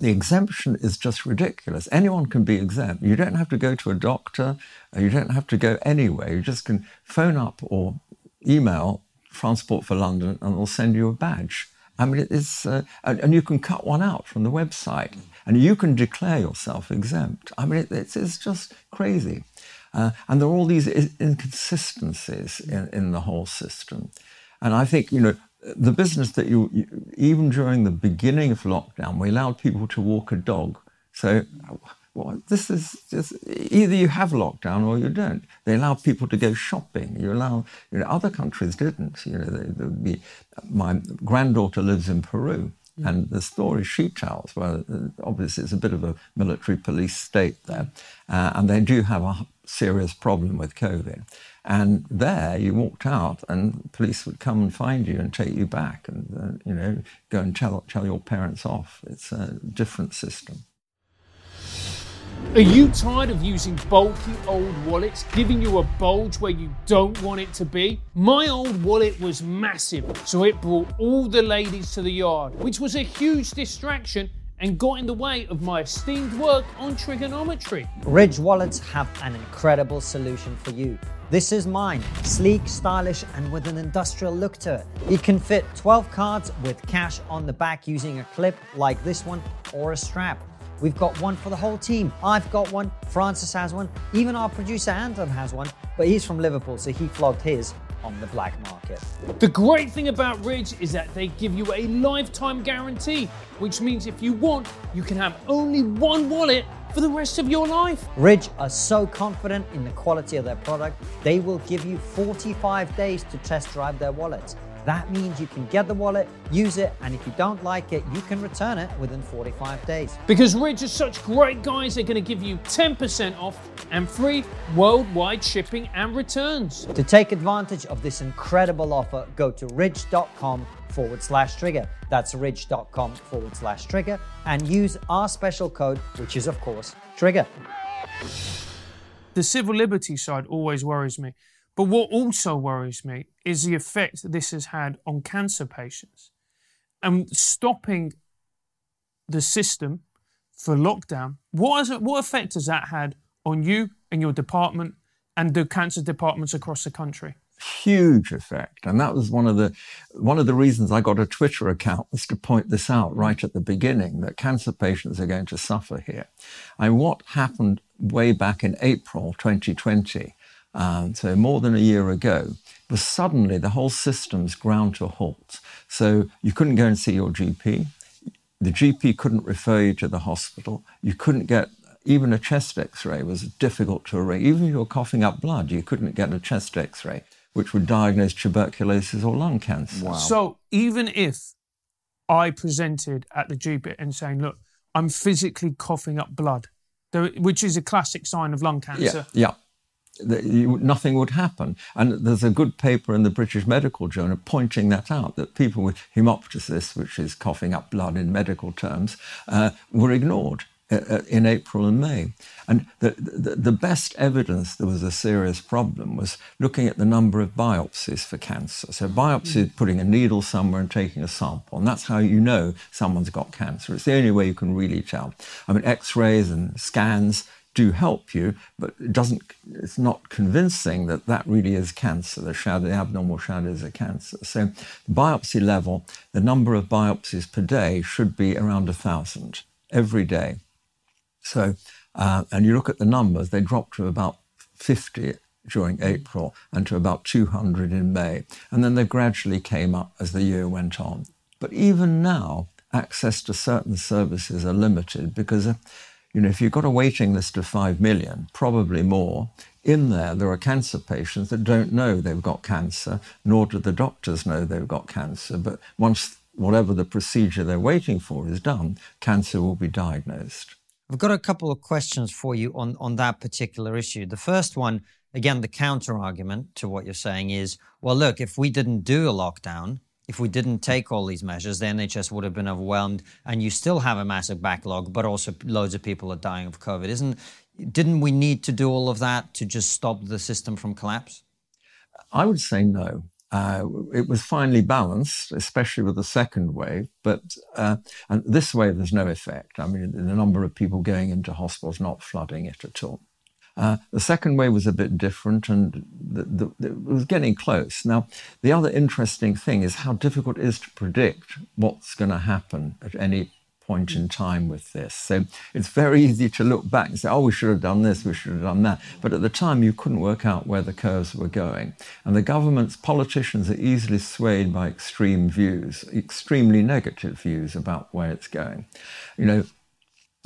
the exemption is just ridiculous. Anyone can be exempt. You don't have to go to a doctor, uh, you don't have to go anywhere. You just can phone up or email Transport for London and they'll send you a badge. I mean, it is, uh, and you can cut one out from the website and you can declare yourself exempt. I mean, it, it's, it's just crazy. Uh, and there are all these inconsistencies in, in the whole system. And I think, you know, the business that you, you, even during the beginning of lockdown, we allowed people to walk a dog. So well, this is just either you have lockdown or you don't. They allow people to go shopping. You allow you know, other countries didn't. You know, they, be, my granddaughter lives in Peru, mm. and the story she tells, well, obviously it's a bit of a military police state there, uh, and they do have a serious problem with COVID. And there, you walked out, and police would come and find you and take you back, and uh, you know, go and tell tell your parents off. It's a different system. Are you tired of using bulky old wallets giving you a bulge where you don't want it to be? My old wallet was massive, so it brought all the ladies to the yard, which was a huge distraction and got in the way of my esteemed work on Triggernometry. Ridge wallets have an incredible solution for you. This is mine, sleek, stylish, and with an industrial look to it. It can fit 12 cards with cash on the back using a clip like this one or a strap. We've got one for the whole team. I've got one, Francis has one, even our producer Anton has one, but he's from Liverpool, so he flogged his on the black market. The great thing about Ridge is that they give you a lifetime guarantee, which means if you want, you can have only one wallet for the rest of your life. Ridge are so confident in the quality of their product, they will give you 45 days to test drive their wallets. That means you can get the wallet, use it, and if you don't like it, you can return it within 45 days. Because Ridge are such great guys, they're going to give you 10% off and free worldwide shipping and returns. To take advantage of this incredible offer, go to ridge.com forward slash trigger. That's ridge.com forward slash trigger and use our special code, which is, of course, trigger. The civil liberty side always worries me but what also worries me is the effect that this has had on cancer patients. And stopping the system for lockdown, what, has, what effect has that had on you and your department and the cancer departments across the country? huge effect and that was one of the one of the reasons i got a twitter account was to point this out right at the beginning that cancer patients are going to suffer here and what happened way back in april 2020 um, so more than a year ago, was suddenly the whole system's ground to a halt. So you couldn't go and see your GP. The GP couldn't refer you to the hospital. You couldn't get even a chest X-ray was difficult to arrange. Even if you were coughing up blood, you couldn't get a chest X-ray, which would diagnose tuberculosis or lung cancer. Wow. So even if I presented at the GP and saying, "Look, I'm physically coughing up blood," which is a classic sign of lung cancer. Yeah. yeah you, nothing would happen. And there's a good paper in the British Medical Journal pointing that out that people with hemoptysis, which is coughing up blood in medical terms, uh, were ignored uh, uh, in April and May. And the, the, the, best evidence there was a serious problem was looking at the number of biopsies for cancer. So, biopsy is putting a needle somewhere and taking a sample, and that's how you know someone's got cancer. It's the only way you can really tell. I mean, x rays and scans do help you, but it doesn't, it's not convincing that that really is cancer. The shadow, the abnormal shadow is a cancer. So the biopsy level, the number of biopsies per day should be around a thousand every day. So, uh, and you look at the numbers, they dropped to about 50 during April and to about 200 in May. And then they gradually came up as the year went on. But even now, access to certain services are limited because you know, if you've got a waiting list of 5 million, probably more, in there there are cancer patients that don't know they've got cancer, nor do the doctors know they've got cancer. But once whatever the procedure they're waiting for is done, cancer will be diagnosed. I've got a couple of questions for you on, on that particular issue. The first one, again, the counter argument to what you're saying is well, look, if we didn't do a lockdown, if we didn't take all these measures, the NHS would have been overwhelmed, and you still have a massive backlog, but also loads of people are dying of COVID. Isn't didn't we need to do all of that to just stop the system from collapse? I would say no. Uh, it was finely balanced, especially with the second wave. But uh, and this wave, there's no effect. I mean, the number of people going into hospitals not flooding it at all. Uh, the second wave was a bit different and the, the, it was getting close. Now, the other interesting thing is how difficult it is to predict what's going to happen at any point in time with this. So it's very easy to look back and say, oh, we should have done this, we should have done that. But at the time, you couldn't work out where the curves were going. And the government's politicians are easily swayed by extreme views, extremely negative views about where it's going. You know,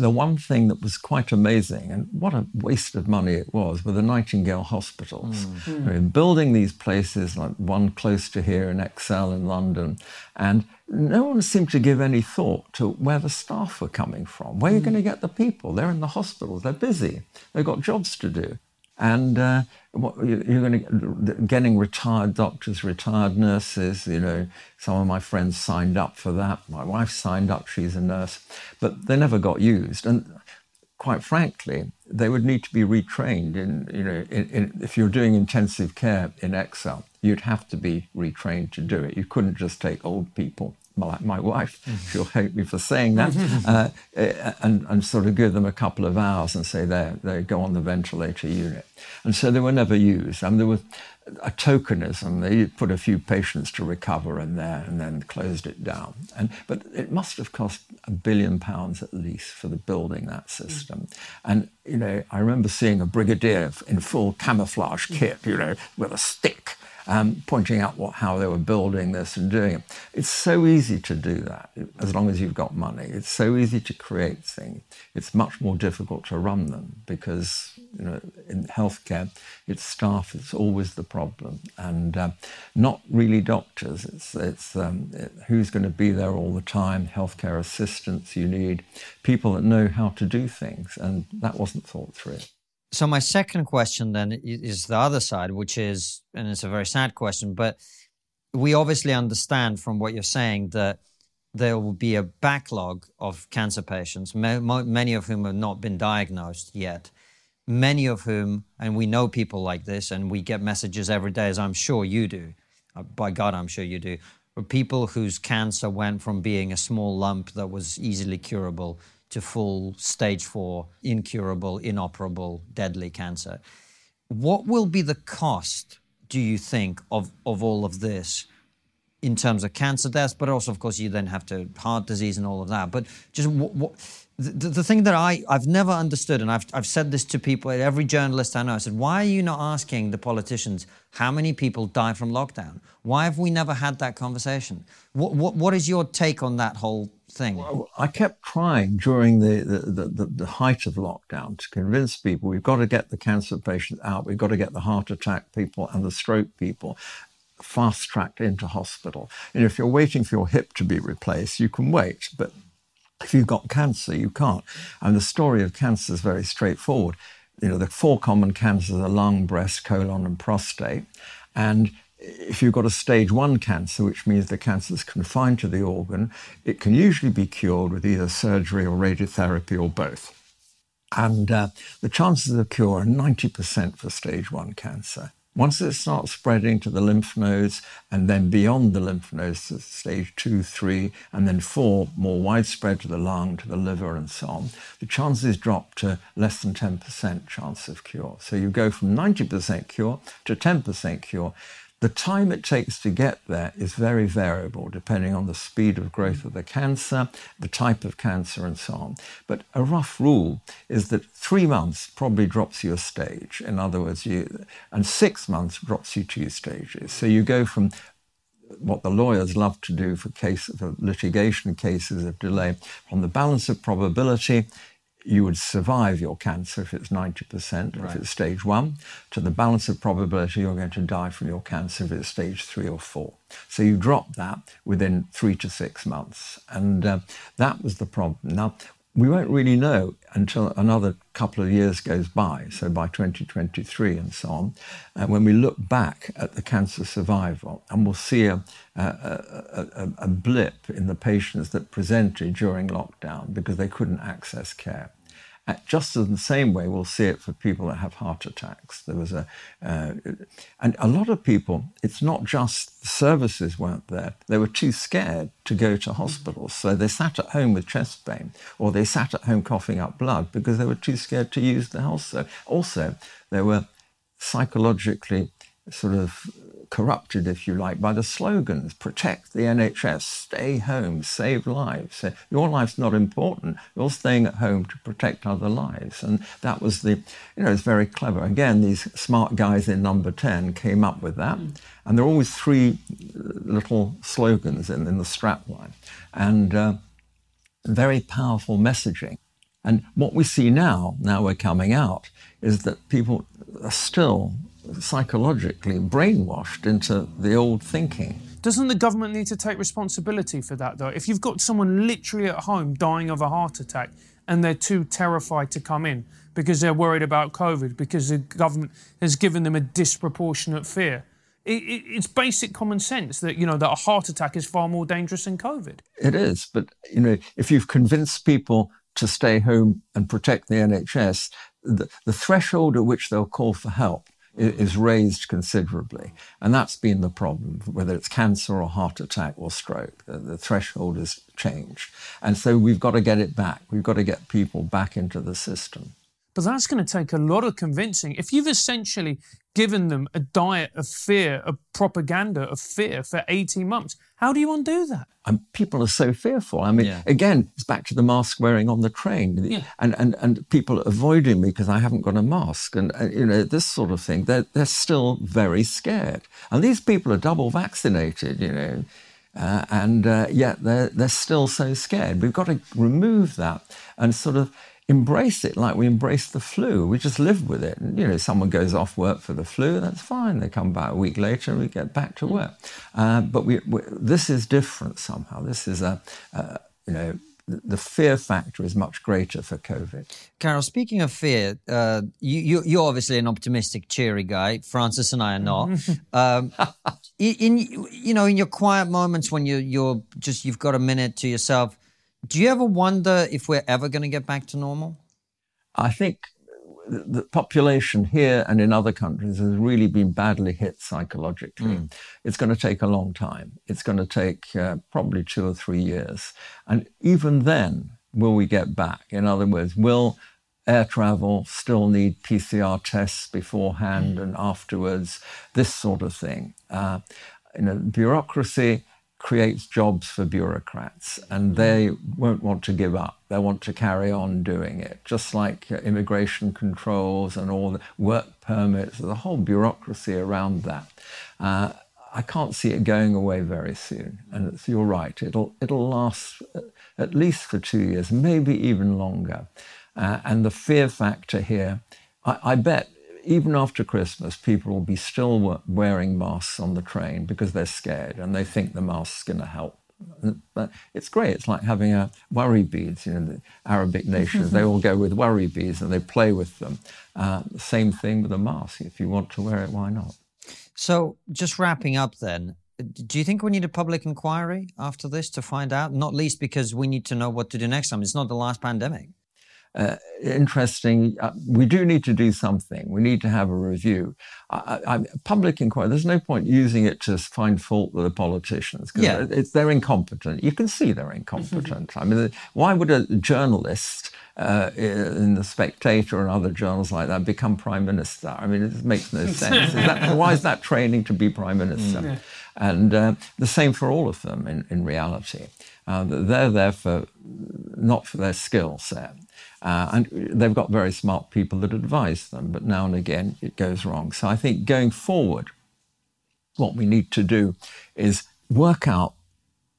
the one thing that was quite amazing, and what a waste of money it was, were the Nightingale hospitals. Mm. I mean, building these places, like one close to here in ExCeL in London, and no one seemed to give any thought to where the staff were coming from. Where are you mm. going to get the people? They're in the hospitals, they're busy, they've got jobs to do. And uh, what, you're going to getting retired doctors, retired nurses. You know, some of my friends signed up for that. My wife signed up; she's a nurse, but they never got used. And quite frankly, they would need to be retrained. In you know, in, in, if you're doing intensive care in ExCeL, you'd have to be retrained to do it. You couldn't just take old people like my wife, mm-hmm. she'll hate me for saying that, uh, uh, and, and sort of give them a couple of hours and say they they go on the ventilator unit. And so they were never used. I mean, there was a tokenism. They put a few patients to recover in there and then closed it down. And but it must have cost a billion pounds at least for the building that system. Mm. And you know, I remember seeing a brigadier in full camouflage kit, you know, with a stick um, pointing out what, how they were building this and doing it. It's so easy to do that as long as you've got money. It's so easy to create things. It's much more difficult to run them because you know in healthcare, it's staff. It's always the problem, and uh, not really doctors. It's it's um, it, who's going to be there all the time. Healthcare assistants. You need people that know how to do things, and that wasn't thought through. So my second question then is the other side, which is, and it's a very sad question, but we obviously understand from what you're saying that there will be a backlog of cancer patients, many of whom have not been diagnosed yet, many of whom, and we know people like this, and we get messages every day, as I'm sure you do. Uh, by God, I'm sure you do. People whose cancer went from being a small lump that was easily curable to full stage four, incurable, inoperable, deadly cancer. What will be the cost, do you think, of, of all of this in terms of cancer deaths? But also, of course, you then have to heart disease and all of that. But just what, what the, the thing that I, I've never understood, and I've, I've said this to people, every journalist I know, I said, why are you not asking the politicians how many people die from lockdown? Why have we never had that conversation? What, what, what is your take on that whole thing? Well, I kept trying during the, the, the, the, height of lockdown to convince people we've got to get the cancer patients out, we've got to get the heart attack people and the stroke people fast tracked into hospital. And if you're waiting for your hip to be replaced, you can wait, but if you've got cancer, you can't. And the story of cancer is very straightforward. You know, the four common cancers are lung, breast, colon, and prostate. And if you've got a stage one cancer, which means the cancer is confined to the organ, it can usually be cured with either surgery or radiotherapy or both. And uh, the chances of cure are 90% for stage one cancer. Once it starts spreading to the lymph nodes and then beyond the lymph nodes to stage two, three, and then four, more widespread to the lung, to the liver, and so on, the chances drop to less than 10% chance of cure. So you go from 90% cure to 10% cure. The time it takes to get there is very variable depending on the speed of growth of the cancer, the type of cancer, and so on. But a rough rule is that three months probably drops you a stage. In other words, you, and six months drops you two stages. So you go from what the lawyers love to do for case for litigation cases of delay from the balance of probability you would survive your cancer if it's 90%, right. if it's stage one, to the balance of probability you're going to die from your cancer if it's stage three or four. So you drop that within three to six months. And uh, that was the problem. Now, we won't really know until another couple of years goes by, so by 2023 and so on, uh, when we look back at the cancer survival and we'll see a, a, a, a blip in the patients that presented during lockdown because they couldn't access care just in the same way, we'll see it for people that have heart attacks. There was a, uh, and a lot of people, it's not just the services weren't there. They were too scared to go to hospitals. So they sat at home with chest pain or they sat at home coughing up blood because they were too scared to use the health. So also, they were psychologically sort of corrupted, if you like, by the slogans protect the NHS, stay home, save lives. Your life's not important. You're staying at home to protect other lives. And that was the, you know, it's very clever. Again, these smart guys in number 10 came up with that. Mm. And there are always three little slogans in, in the strapline. And uh, very powerful messaging. And what we see now, now we're coming out, is that people are still psychologically brainwashed into the old thinking. Doesn't the government need to take responsibility for that, though? If you've got someone literally at home dying of a heart attack and they're too terrified to come in because they're worried about COVID, because the government has given them a disproportionate fear, it, it, it's basic common sense that you know that a heart attack is far more dangerous than COVID. It is, but you know, if you've convinced people to stay home and protect the NHS, the, the threshold at which they'll call for help is raised considerably. And that's been the problem, whether it's cancer or heart attack or stroke. The, the, threshold has changed. And so we've got to get it back. We've got to get people back into the system. But that's going to take a lot of convincing. If you've essentially given them a diet of fear, a propaganda of fear for 18 months, how do you undo that? And people are so fearful. I mean, yeah. again, it's back to the mask wearing on the train, yeah. and, and and people avoiding me because I haven't got a mask, and, and, you know this sort of thing. They're they're still very scared, and these people are double vaccinated, you know, uh, and uh, yet they're they're still so scared. We've got to remove that and sort of embrace it like we embrace the flu. We just live with it. And, you know, someone goes off work for the flu, that's fine. They come back a week later and we get back to work. Uh, but we, we, this is different somehow. This is a, uh, you know, the fear factor is much greater for COVID. Karol, speaking of fear, uh, you, you're obviously an optimistic, cheery guy. Francis and I are not. um, in you know, in your quiet moments when you're you're just you've got a minute to yourself, do you ever wonder if we're ever going to get back to normal? I think the population here and in other countries has really been badly hit psychologically. Mm. It's going to take a long time. It's going to take uh, probably two or three years. And even then, will we get back? In other words, will air travel still need PCR tests beforehand mm. and afterwards? This sort of thing. Uh, you know, bureaucracy creates jobs for bureaucrats and they won't want to give up. They want to carry on doing it, just like uh, immigration controls and all the work permits, the whole bureaucracy around that. Uh, I can't see it going away very soon. And you're right, it'll, it'll last uh, at least for two years, maybe even longer. Uh, and the fear factor here, I, I bet even after Christmas, people will be still wearing masks on the train because they're scared and they think the mask's going to help. But it's great. It's like having a worry beads. You know, the Arabic nations they all go with worry beads and they play with them. Uh, same thing with a mask. If you want to wear it, why not? So, just wrapping up, then, do you think we need a public inquiry after this to find out? Not least because we need to know what to do next time. It's not the last pandemic uh, interesting. Uh, we do need to do something. We need to have a review. I, I, public inquiry. There's no point using it to find fault with the politicians because yeah. they're incompetent. You can see they're incompetent. Mm-hmm. I mean, why would a journalist uh, in the Spectator and other journals like that become prime minister? I mean, it makes no sense. Is that, why is that training to be prime minister? Mm. And uh, the same for all of them in, in reality. Uh, they're there for not for their skill set. Uh, and they've got very smart people that advise them, but now and again it goes wrong. So I think going forward, what we need to do is work out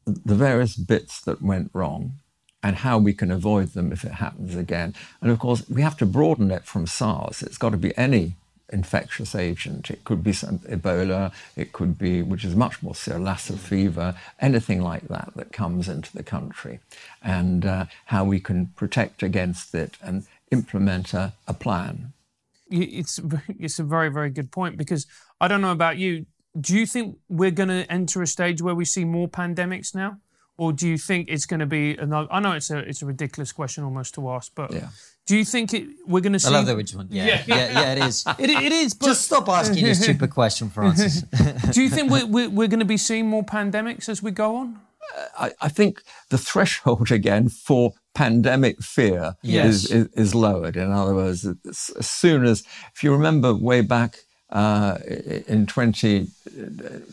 the various bits that went wrong and how we can avoid them if it happens again. And of course, we have to broaden it from SARS. It's got to be any infectious agent. It could be some Ebola, it could be, which is much more serious, Lassa fever, anything like that that comes into the country, and uh, how we can protect against it and implement a, a plan. It's, it's a very, very good point because I don't know about you. Do you think we're going to enter a stage where we see more pandemics now? Or do you think it's going to be another? I know it's a it's a ridiculous question almost to ask, but yeah. Do you think it, we're going to see? I love the original one. Yeah, yeah, yeah, yeah it is. it, it is. But... Just stop asking a stupid question, Francis. Do you think we're, we're, we're, going to be seeing more pandemics as we go on? I, I think the threshold again for pandemic fear yes. is, is, is, lowered. In other words, as soon as, if you remember way back Uh, in 20,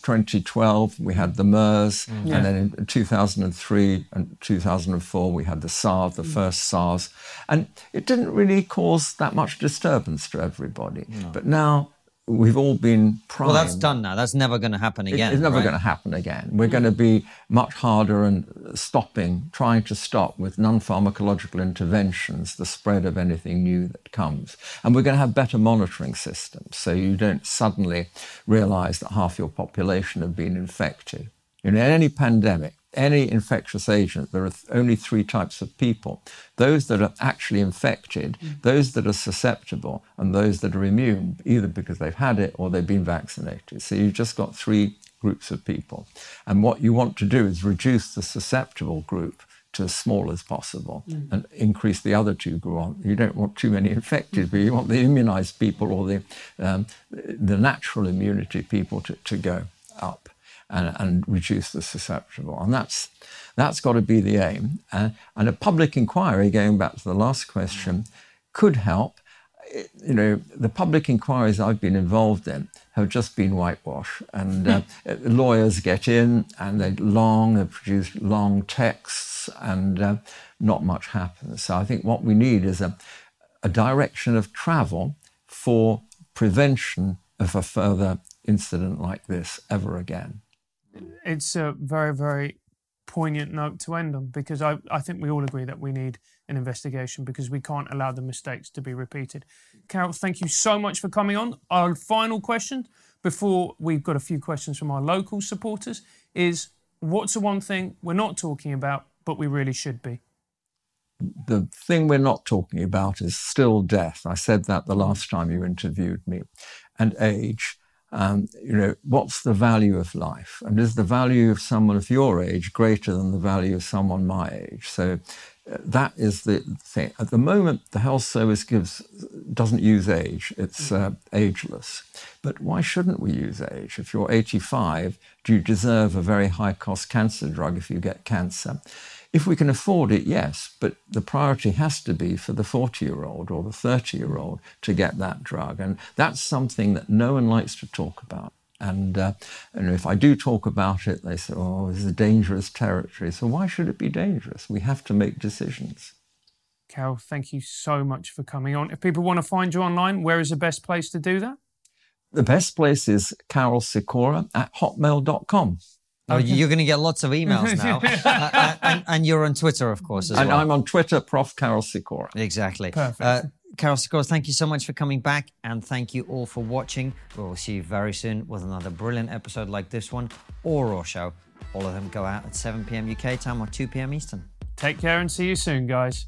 2012, we had the MERS, Mm. and then in 2003 and 2004, we had the SARS, the first SARS. And it didn't really cause that much disturbance to everybody. But now we've all been primed. Well, that's done now. That's never going to happen again. It's never right? going to happen again. We're going to be much harder and stopping, trying to stop with non-pharmacological interventions the spread of anything new that comes. And we're going to have better monitoring systems, so you don't suddenly realise that half your population have been infected. In any pandemic, any infectious agent, there are only three types of people those that are actually infected, those that are susceptible, and those that are immune, either because they've had it or they've been vaccinated. So you've just got three groups of people. And what you want to do is reduce the susceptible group to as small as possible and increase the other two groups. You don't want too many infected, but you want the immunized people or the, um, the natural immunity people to, to go up and, and reduce the susceptible. And that's, that's got to be the aim. Uh, and a public inquiry, going back to the last question, could help. It- you know, the public inquiries I've been involved in have just been whitewash. And uh, lawyers get in and they long, they produce long texts, and uh, not much happens. So I think what we need is a, a direction of travel for prevention of a further incident like this ever again. It's a very, very poignant note to end on because I, I think we all agree that we need an investigation because we can't allow the mistakes to be repeated. Karol, thank you so much for coming on. Our final question before we've got a few questions from our local supporters is what's the one thing we're not talking about but we really should be? the thing we're not talking about is still death. I said that the last time you interviewed me, and age. Um, you know, what's the value of life? And is the value of someone of your age greater than the value of someone my age? So uh, that is the thing. At the moment, the health service gives doesn't use age; it's uh, ageless. But why shouldn't we use age? If you're 85, do you deserve a very high-cost cancer drug if you get cancer? If we can afford it, yes, but the priority has to be for the 40 year old or the 30 year old to get that drug. And that's something that no one likes to talk about. And, uh, and if I do talk about it, they say, oh, this is dangerous territory. So why should it be dangerous? We have to make decisions. Karol, thank you so much for coming on. If people want to find you online, where is the best place to do that? The best place is carolsicora at hotmail.com. Oh, you're going to get lots of emails now. Uh, uh, and, and you're on Twitter, of course, as And well. I'm on Twitter, Prof. Karol Sikora. Exactly. Perfect. Uh, Karol Sikora, thank you so much for coming back, and thank you all for watching. We will see you very soon with another brilliant episode like this one or Raw Show. All of them go out at 7 p.m. UK time or 2 p.m. Eastern. Take care and see you soon, guys.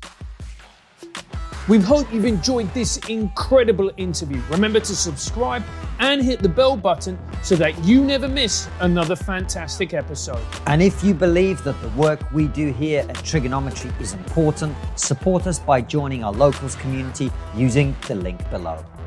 We hope you've enjoyed this incredible interview. Remember to subscribe and hit the bell button so that you never miss another fantastic episode. And if you believe that the work we do here at Triggernometry is important, support us by joining our locals community using the link below.